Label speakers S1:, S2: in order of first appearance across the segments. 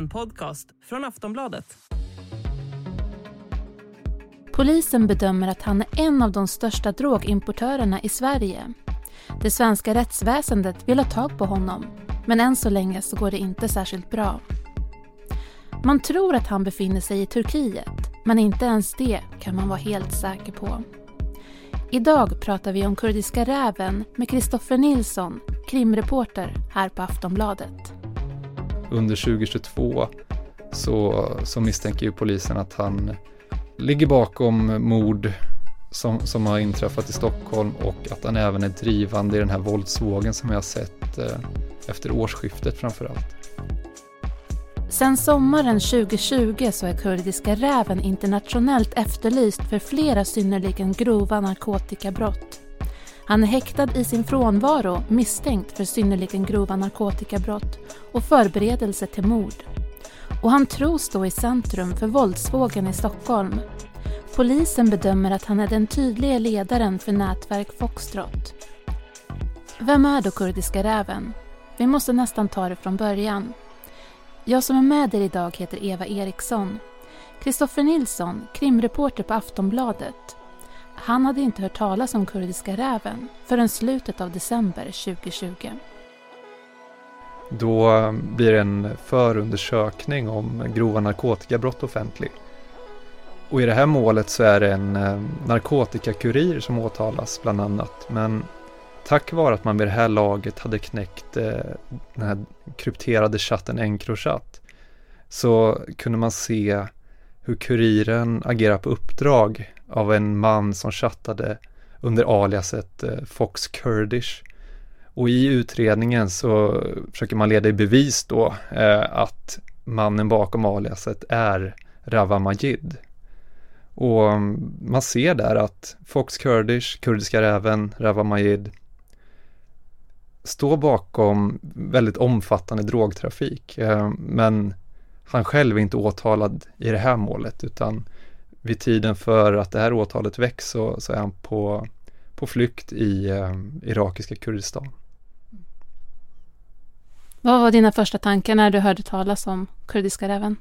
S1: En podcast från Aftonbladet.
S2: Polisen bedömer att han är en av de största drogimportörerna i Sverige. Det svenska rättsväsendet vill ha tag på honom, men än så länge så går det inte särskilt bra. Man tror att han befinner sig i Turkiet, men inte ens det kan man vara helt säker på. Idag pratar vi om kurdiska räven med Kristoffer Nilsson, krimreporter här på Aftonbladet.
S3: Under 2022 så, så misstänker ju polisen att han ligger bakom mord som, som har inträffat i Stockholm och att han även är drivande i den här våldsvågen som vi har sett eh, efter årsskiftet framför allt.
S2: Sen sommaren 2020 så är kurdiska räven internationellt efterlyst för flera synnerligen grova narkotikabrott. Han är häktad i sin frånvaro misstänkt för synnerligen grova narkotikabrott och förberedelse till mord. Och han tros stå i centrum för våldsvågen i Stockholm. Polisen bedömer att han är den tydliga ledaren för nätverk Foxtrot. Vem är då kurdiska räven? Vi måste nästan ta det från början. Jag som är med er idag heter Eva Eriksson. Kristoffer Nilsson, krimreporter på Aftonbladet. Han hade inte hört talas om kurdiska räven förrän slutet av december 2020.
S3: Då eh, blir en förundersökning om grova narkotikabrott offentlig. Och i det här målet så är det en eh, narkotikakurir som åtalas bland annat. Men tack vare att man vid det här laget hade knäckt eh, den här krypterade chatten Encrochat så kunde man se hur kuriren agerar på uppdrag av en man som chattade under aliaset eh, Fox Kurdish. Och i utredningen så försöker man leda i bevis då eh, att mannen bakom aliaset är Rava Majid. Och mm, man ser där att Fox Kurdish, kurdiska räven, Rava Majid står bakom väldigt omfattande drogtrafik. Eh, men han själv är inte åtalad i det här målet utan vid tiden för att det här åtalet väcks så, så är han på, på flykt i eh, irakiska Kurdistan.
S2: Vad var dina första tankar när du hörde talas om kurdiska räven?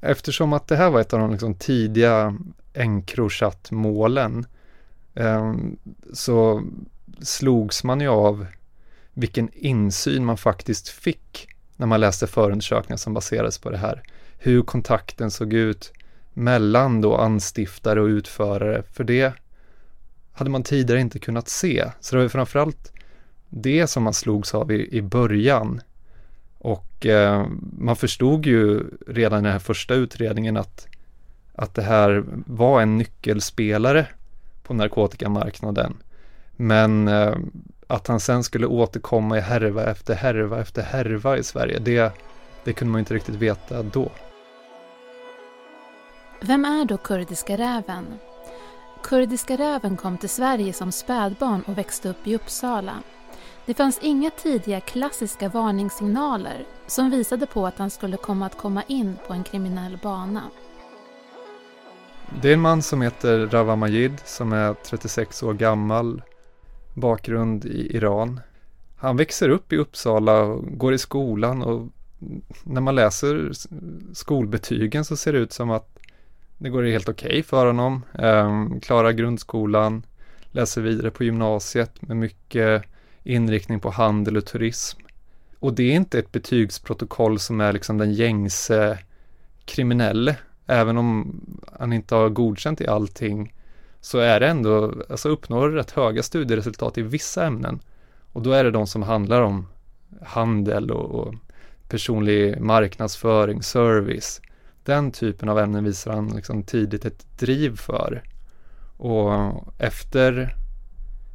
S3: Eftersom att det här var ett av de liksom tidiga Encrochat-målen eh, så slogs man ju av vilken insyn man faktiskt fick när man läste förundersökningar som baserades på det här. Hur kontakten såg ut mellan då anstiftare och utförare, för det hade man tidigare inte kunnat se. Så det var framförallt det som man slogs av i, i början. Och eh, man förstod ju redan i den här första utredningen att, att det här var en nyckelspelare på narkotikamarknaden. Men eh, att han sen skulle återkomma i härva efter härva efter härva i Sverige, det, det kunde man inte riktigt veta då.
S2: Vem är då kurdiska räven? Kurdiska räven kom till Sverige som spädbarn och växte upp i Uppsala. Det fanns inga tidiga klassiska varningssignaler som visade på att han skulle komma att komma in på en kriminell bana.
S3: Det är en man som heter Rawa Majid som är 36 år gammal, bakgrund i Iran. Han växer upp i Uppsala och går i skolan och när man läser skolbetygen så ser det ut som att det går helt okej okay för honom. Um, klarar grundskolan, läser vidare på gymnasiet med mycket inriktning på handel och turism. Och det är inte ett betygsprotokoll som är liksom den gängse kriminelle. Även om han inte har godkänt i allting så är det ändå, alltså uppnår rätt höga studieresultat i vissa ämnen. Och då är det de som handlar om handel och, och personlig marknadsföring, service. Den typen av ämnen visar han liksom tidigt ett driv för. Och efter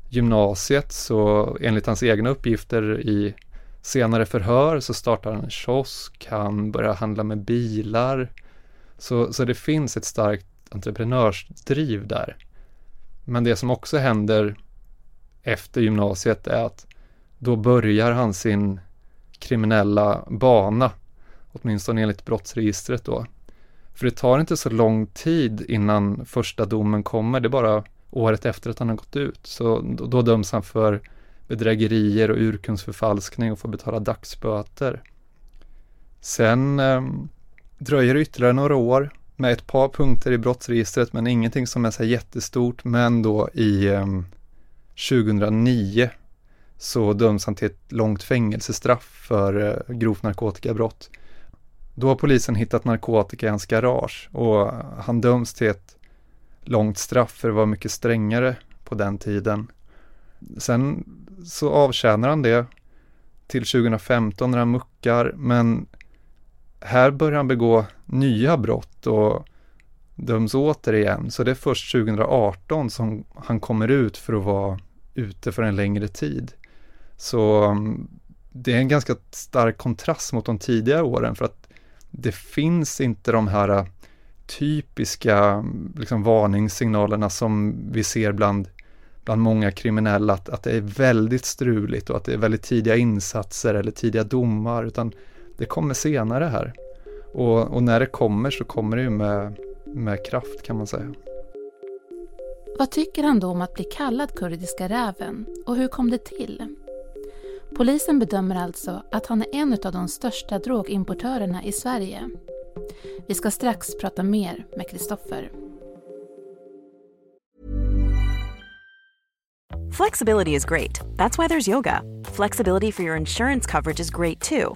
S3: gymnasiet så enligt hans egna uppgifter i senare förhör så startar han en kiosk, han börjar handla med bilar. Så, så det finns ett starkt entreprenörsdriv där. Men det som också händer efter gymnasiet är att då börjar han sin kriminella bana, åtminstone enligt brottsregistret då. För det tar inte så lång tid innan första domen kommer, det är bara året efter att han har gått ut. Så då, döms han för bedrägerier och urkundsförfalskning och får betala dagsböter. Sen eh, dröjer det ytterligare några år med ett par punkter i brottsregistret men ingenting som är så jättestort. Men då i eh, 2009 så döms han till ett långt fängelsestraff för eh, grovt narkotikabrott. Då har polisen hittat narkotika i hans garage och han döms till ett långt straff för det var mycket strängare på den tiden. Sen så avtjänar han det till 2015 när han muckar men här börjar han begå nya brott och döms återigen. Så det är först 2018 som han kommer ut för att vara ute för en längre tid. Så mm, det är en ganska stark kontrast mot de tidigare åren för att det finns inte de här äh, typiska mm, liksom, varningssignalerna som vi ser bland, bland många kriminella, att, att det är väldigt struligt och att det är väldigt tidiga insatser eller tidiga domar, utan det kommer senare här. Och, och när det kommer så kommer det ju med, med kraft kan man säga.
S2: Vad tycker han då om att bli kallad kurdiska räven och hur kom det till? Polisen bedömer alltså att han är en av de största drogimportörerna i Sverige. Vi ska strax prata mer med Kristoffer.
S4: Flexibility is great. That's why there's yoga. Flexibility for your insurance coverage is great too.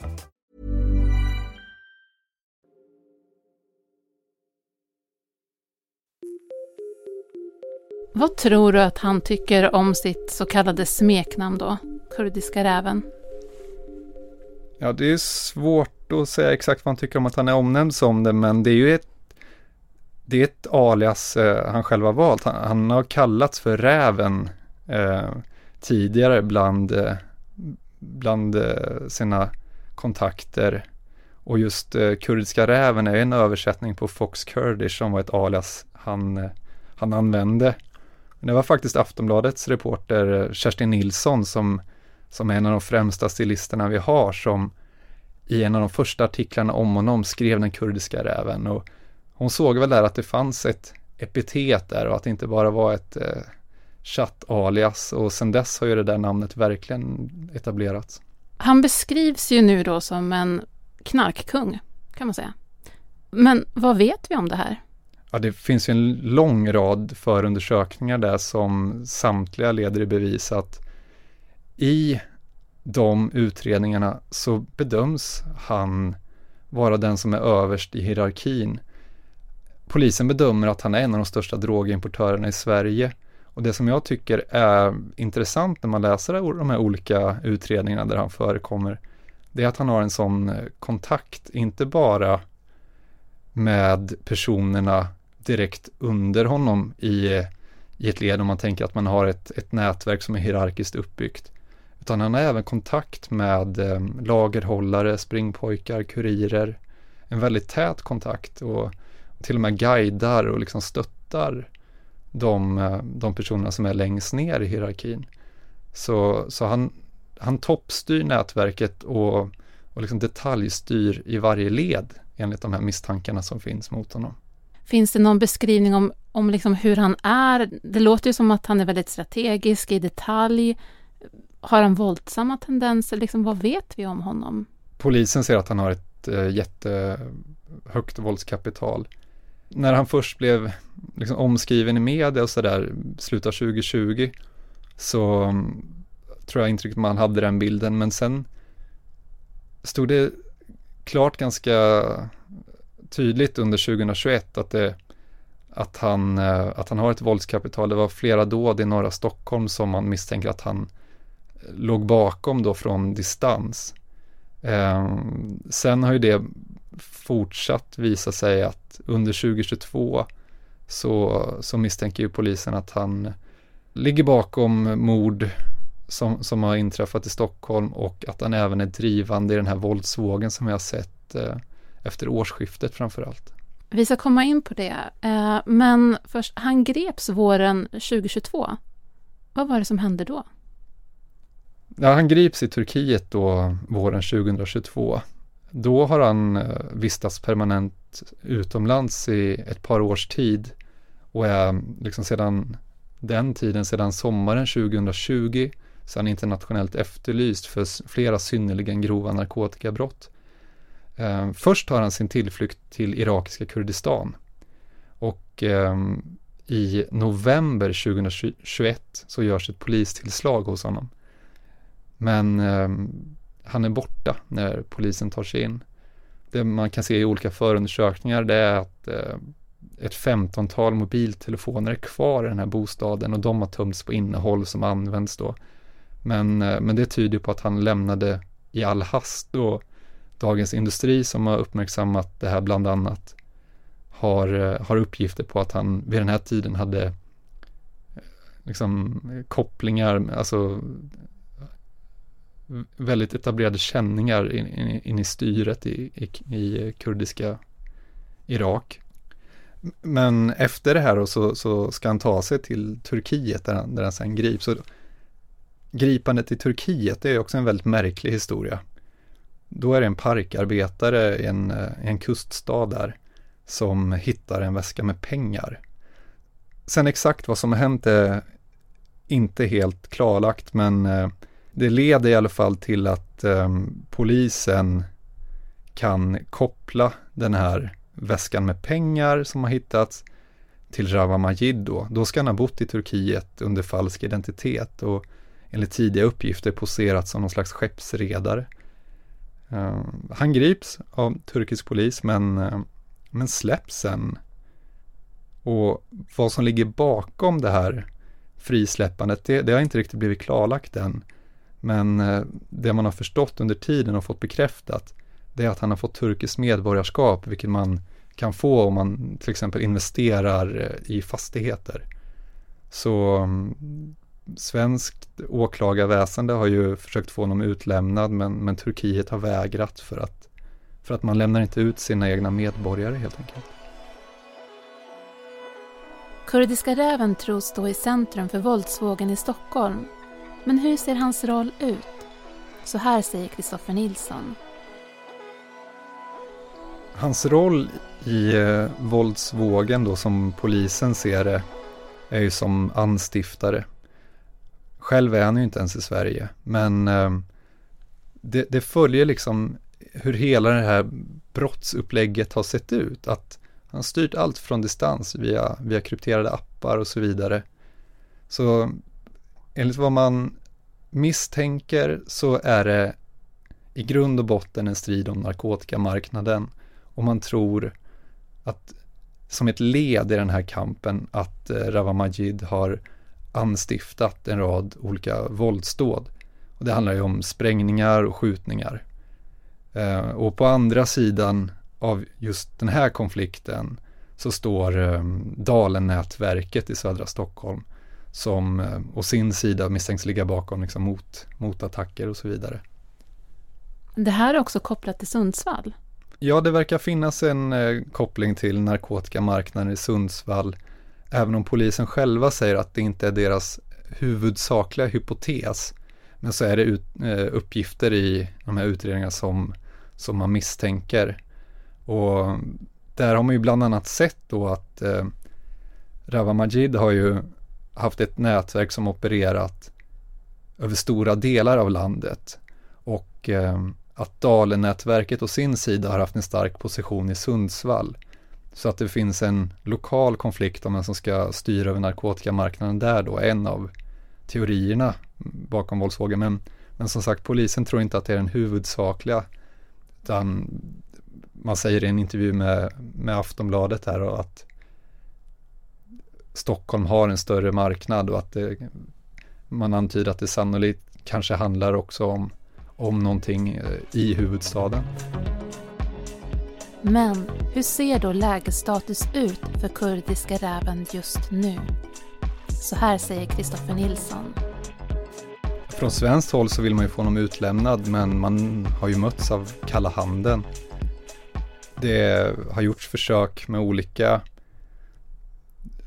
S2: Vad tror du att han tycker om sitt så kallade smeknamn då, Kurdiska räven?
S3: Ja, det är svårt att säga exakt vad han tycker om att han är omnämnd som det, men det är ju ett det är ett alias eh, han själv har valt. Han, han, har kallats för Räven eh, tidigare bland, eh, bland eh, sina kontakter. Och just eh, Kurdiska Räven är en översättning på Fox Kurdish som var ett alias han, eh, han använde. Det var faktiskt Aftonbladets reporter Kerstin Nilsson som, som är en av de främsta stilisterna vi har som i en av de första artiklarna om honom skrev den kurdiska räven. Och hon såg väl där att det fanns ett epitet där och att det inte bara var ett eh, chatt-alias och sen dess har ju det där namnet verkligen etablerats.
S2: Han beskrivs ju nu då som en knarkkung, kan man säga. Men vad vet vi om det här?
S3: Ja, det finns ju en lång rad förundersökningar där som samtliga leder i bevis att i de utredningarna så bedöms han vara den som är överst i hierarkin. Polisen bedömer att han är en av de största drogimportörerna i Sverige. Och det som jag tycker är intressant när man läser de här olika utredningarna där han förekommer, det är att han har en sån eh, kontakt, inte bara med personerna direkt under honom i, i ett led om man tänker att man har ett, ett nätverk som är hierarkiskt uppbyggt. Utan han har även kontakt med eh, lagerhållare, springpojkar, kurirer. En väldigt tät kontakt och till och med guidar och liksom stöttar de, eh, de personerna som är längst ner i hierarkin. Så, så han, han toppstyr nätverket och, och liksom detaljstyr i varje led enligt de här misstankarna som finns mot honom.
S2: Finns det någon beskrivning om, om liksom hur han är? Det låter ju som att han är väldigt strategisk i detalj. Har han våldsamma tendenser? Liksom, vad vet vi om honom?
S3: Polisen ser att han har ett eh, jättehögt våldskapital. När han först blev liksom, omskriven i media och sådär, slutet av 2020, så um, tror jag intrycket man hade den bilden, men sen stod det klart ganska tydligt under 2021 att, det, att, han, eh, att han har ett våldskapital. Det var flera dåd i norra Stockholm som man misstänker att han eh, låg bakom då från distans. Ehm, sen har ju det fortsatt visa sig att under 2022 så, så misstänker ju polisen att han ligger bakom mord som, som har inträffat i Stockholm och att han även är drivande i den här våldsvågen som vi har sett eh, efter årsskiftet framför allt.
S2: Vi ska komma in på det. Eh, men först, han greps våren 2022. Vad var det som hände då?
S3: Ja, han grips i Turkiet då våren 2022. Då har han eh, vistats permanent utomlands i ett par års tid och är liksom sedan den tiden, sedan sommaren 2020, så är han internationellt efterlyst för flera synnerligen grova narkotikabrott. Eh, först tar han sin tillflykt till irakiska Kurdistan och eh, i november 2021 så görs ett polistillslag hos honom. Men eh, han är borta när polisen tar sig in. Det man kan se i olika förundersökningar det är att eh, ett femtontal mobiltelefoner är kvar i den här bostaden och de har tömts på innehåll som används då. Men, eh, men det tyder på att han lämnade i all hast och Dagens Industri som har uppmärksammat det här bland annat har, eh, har uppgifter på att han vid den här tiden hade eh, liksom kopplingar, alltså väldigt etablerade känningar in, in, in i styret i, i, i, kurdiska Irak. Men efter det här så, så ska han ta sig till Turkiet där han, där han sen grips. Och gripandet i Turkiet är också en väldigt märklig historia. Då är det en parkarbetare i en, eh, en kuststad där som hittar en väska med pengar. Sen exakt vad som har hänt är inte helt klarlagt men eh, det leder i alla fall till att ehm, polisen kan koppla den här väskan med pengar som har hittats till Rawa Majid då. Då ska han ha bott i Turkiet under falsk identitet och enligt tidiga uppgifter poserat som någon slags skeppsredare. Uh, han grips av turkisk polis men, uh, men släpps sen. Och vad som ligger bakom det här frisläppandet, det, det har inte riktigt blivit klarlagt än. Men uh, det man har förstått under tiden och fått bekräftat, det är att han har fått turkiskt medborgarskap, vilket man kan få om man till exempel investerar i fastigheter. Så mm, svenskt åklagarväsende har ju försökt få honom utlämnad men, men Turkiet har vägrat för att, för att man lämnar inte ut sina egna medborgare helt enkelt.
S2: Kurdiska räven tros stå i centrum för våldsvågen i Stockholm. Men hur ser hans roll ut? Så här säger Kristoffer Nilsson.
S3: Hans roll i eh, våldsvågen då som polisen ser det är ju som anstiftare själv är han ju inte ens i Sverige, men eh, det, det, följer liksom hur hela det här brottsupplägget har sett ut. Att han har styrt allt från distans via, via krypterade appar och så vidare. Så enligt vad man misstänker så är det i grund och botten en strid om narkotikamarknaden. Och man tror att som ett led i den här kampen att eh, Rawa Majid har anstiftat en rad olika våldsdåd. Och det handlar ju om sprängningar och skjutningar. Eh, och på andra sidan av just den här konflikten så står eh, Dalen-nätverket i södra Stockholm som eh, å sin sida misstänks ligga bakom liksom, mot, motattacker och så vidare.
S2: Det här är också kopplat till Sundsvall?
S3: Ja, det verkar finnas en koppling till narkotikamarknaden i Sundsvall Även om polisen själva säger att det inte är deras huvudsakliga hypotes. Men så är det ut, eh, uppgifter i de här utredningarna som, som man misstänker. Och där har man ju bland annat sett då att eh, Rawa Majid har ju haft ett nätverk som opererat över stora delar av landet. Och eh, att Dalen-nätverket å sin sida har haft en stark position i Sundsvall. Så att det finns en lokal konflikt om vem som ska styra över narkotikamarknaden där då, en av teorierna bakom våldsvågen. Men, men som sagt, polisen tror inte att det är den huvudsakliga, utan man säger i en intervju med, med Aftonbladet här att Stockholm har en större marknad och att det, man antyder att det sannolikt kanske handlar också om, om någonting eh, i huvudstaden.
S2: Men hur ser då lägesstatus ut för kurdiska räven just nu? Så här säger Kristoffer Nilsson.
S3: Från svenskt håll så vill man ju få honom utlämnad men man har ju mötts av kalla handen. det har gjorts försök med olika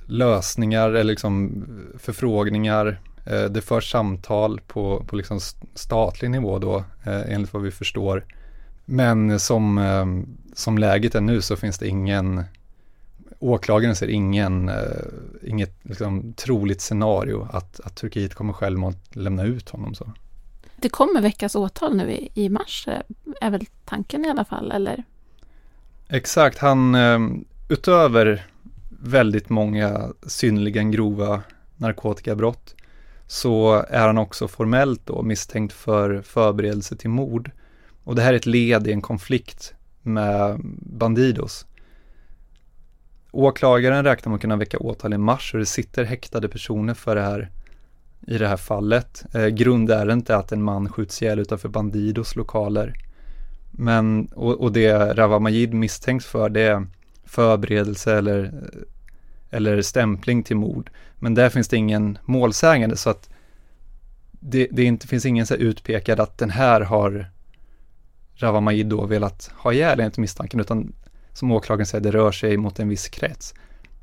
S3: lösningar eller liksom förfrågningar. Eh, det förs samtal på, på liksom statlig nivå då, eh, enligt vad vi förstår. Men som, eh, som läget är nu så finns det ingen, åklagaren ser ingen, inget liksom troligt scenario att, att Turkiet kommer självmant lämna ut honom så.
S2: Det kommer väckas åtal nu i, i mars, är väl tanken i alla fall, eller?
S3: Exakt, han utöver väldigt många synnerligen grova narkotikabrott så är han också formellt då misstänkt för förberedelse till mord. Och det här är ett led i en konflikt med Bandidos. Åklagaren räknar med att kunna väcka åtal i mars och det sitter häktade personer för det här i det här fallet. Eh, grundärendet är att en man skjuts ihjäl utanför Bandidos lokaler. Men, och, och det Rawa Majid misstänks för det är förberedelse eller eller stämpling till mord. Men där finns det ingen målsägande så att det, det inte, finns ingen så utpekad att den här har Rawa Majid då velat ha ihjäl enligt misstanken utan som åklagaren säger, det rör sig mot en viss krets.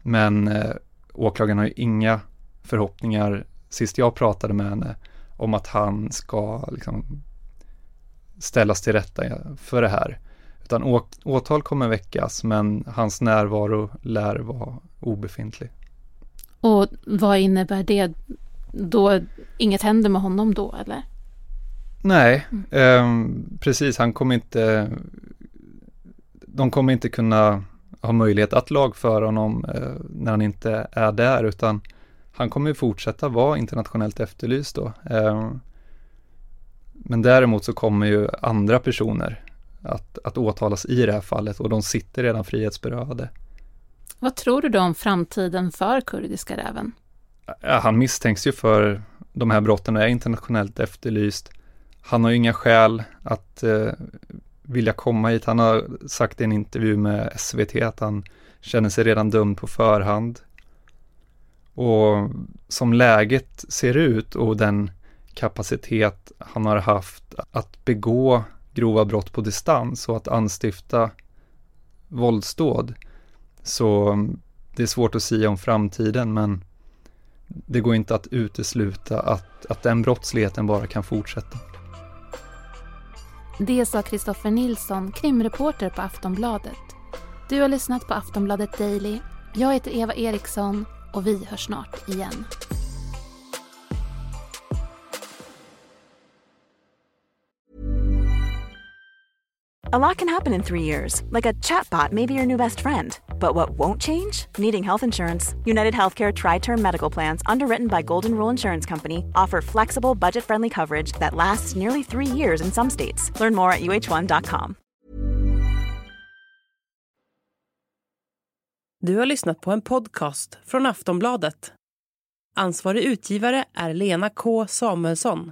S3: Men eh, åklagaren har ju inga förhoppningar, sist jag pratade med henne, om att han ska liksom ställas till rätta för det här. Utan å, åtal kommer väckas men hans närvaro lär vara obefintlig.
S2: Och vad innebär det? Då inget händer med honom då eller?
S3: Nej, mm. eh, precis. Han kommer inte, de kommer inte kunna ha möjlighet att lagföra honom eh, när han inte är där, utan han kommer fortsätta vara internationellt efterlyst då. Eh, men däremot så kommer ju andra personer att, att åtalas i det här fallet och de sitter redan frihetsberövade.
S2: Vad tror du då om framtiden för kurdiska räven?
S3: Han misstänks ju för de här brotten och är internationellt efterlyst. Han har ju inga skäl att eh, vilja komma hit. Han har sagt i en intervju med SVT att han känner sig redan dömd på förhand. Och som läget ser ut och den kapacitet han har haft att begå grova brott på distans och att anstifta våldsdåd. Så det är svårt att säga om framtiden men det går inte att utesluta att, att den brottsligheten bara kan fortsätta.
S2: Det sa Kristoffer Nilsson, krimreporter på Aftonbladet. Du har lyssnat på Aftonbladet Daily. Jag heter Eva Eriksson och vi hörs snart igen.
S4: A lot can happen in three years, like a chatbot may be your new best friend. But what won't change? Needing health insurance. United Healthcare Tri Term Medical Plans, underwritten by Golden Rule Insurance Company, offer flexible, budget friendly coverage that lasts nearly three years in some states. Learn more at uh1.com.
S1: Du har lyssnat på en podcast från Aftonbladet. Ansvarig utgivare är Lena K Samuelsson.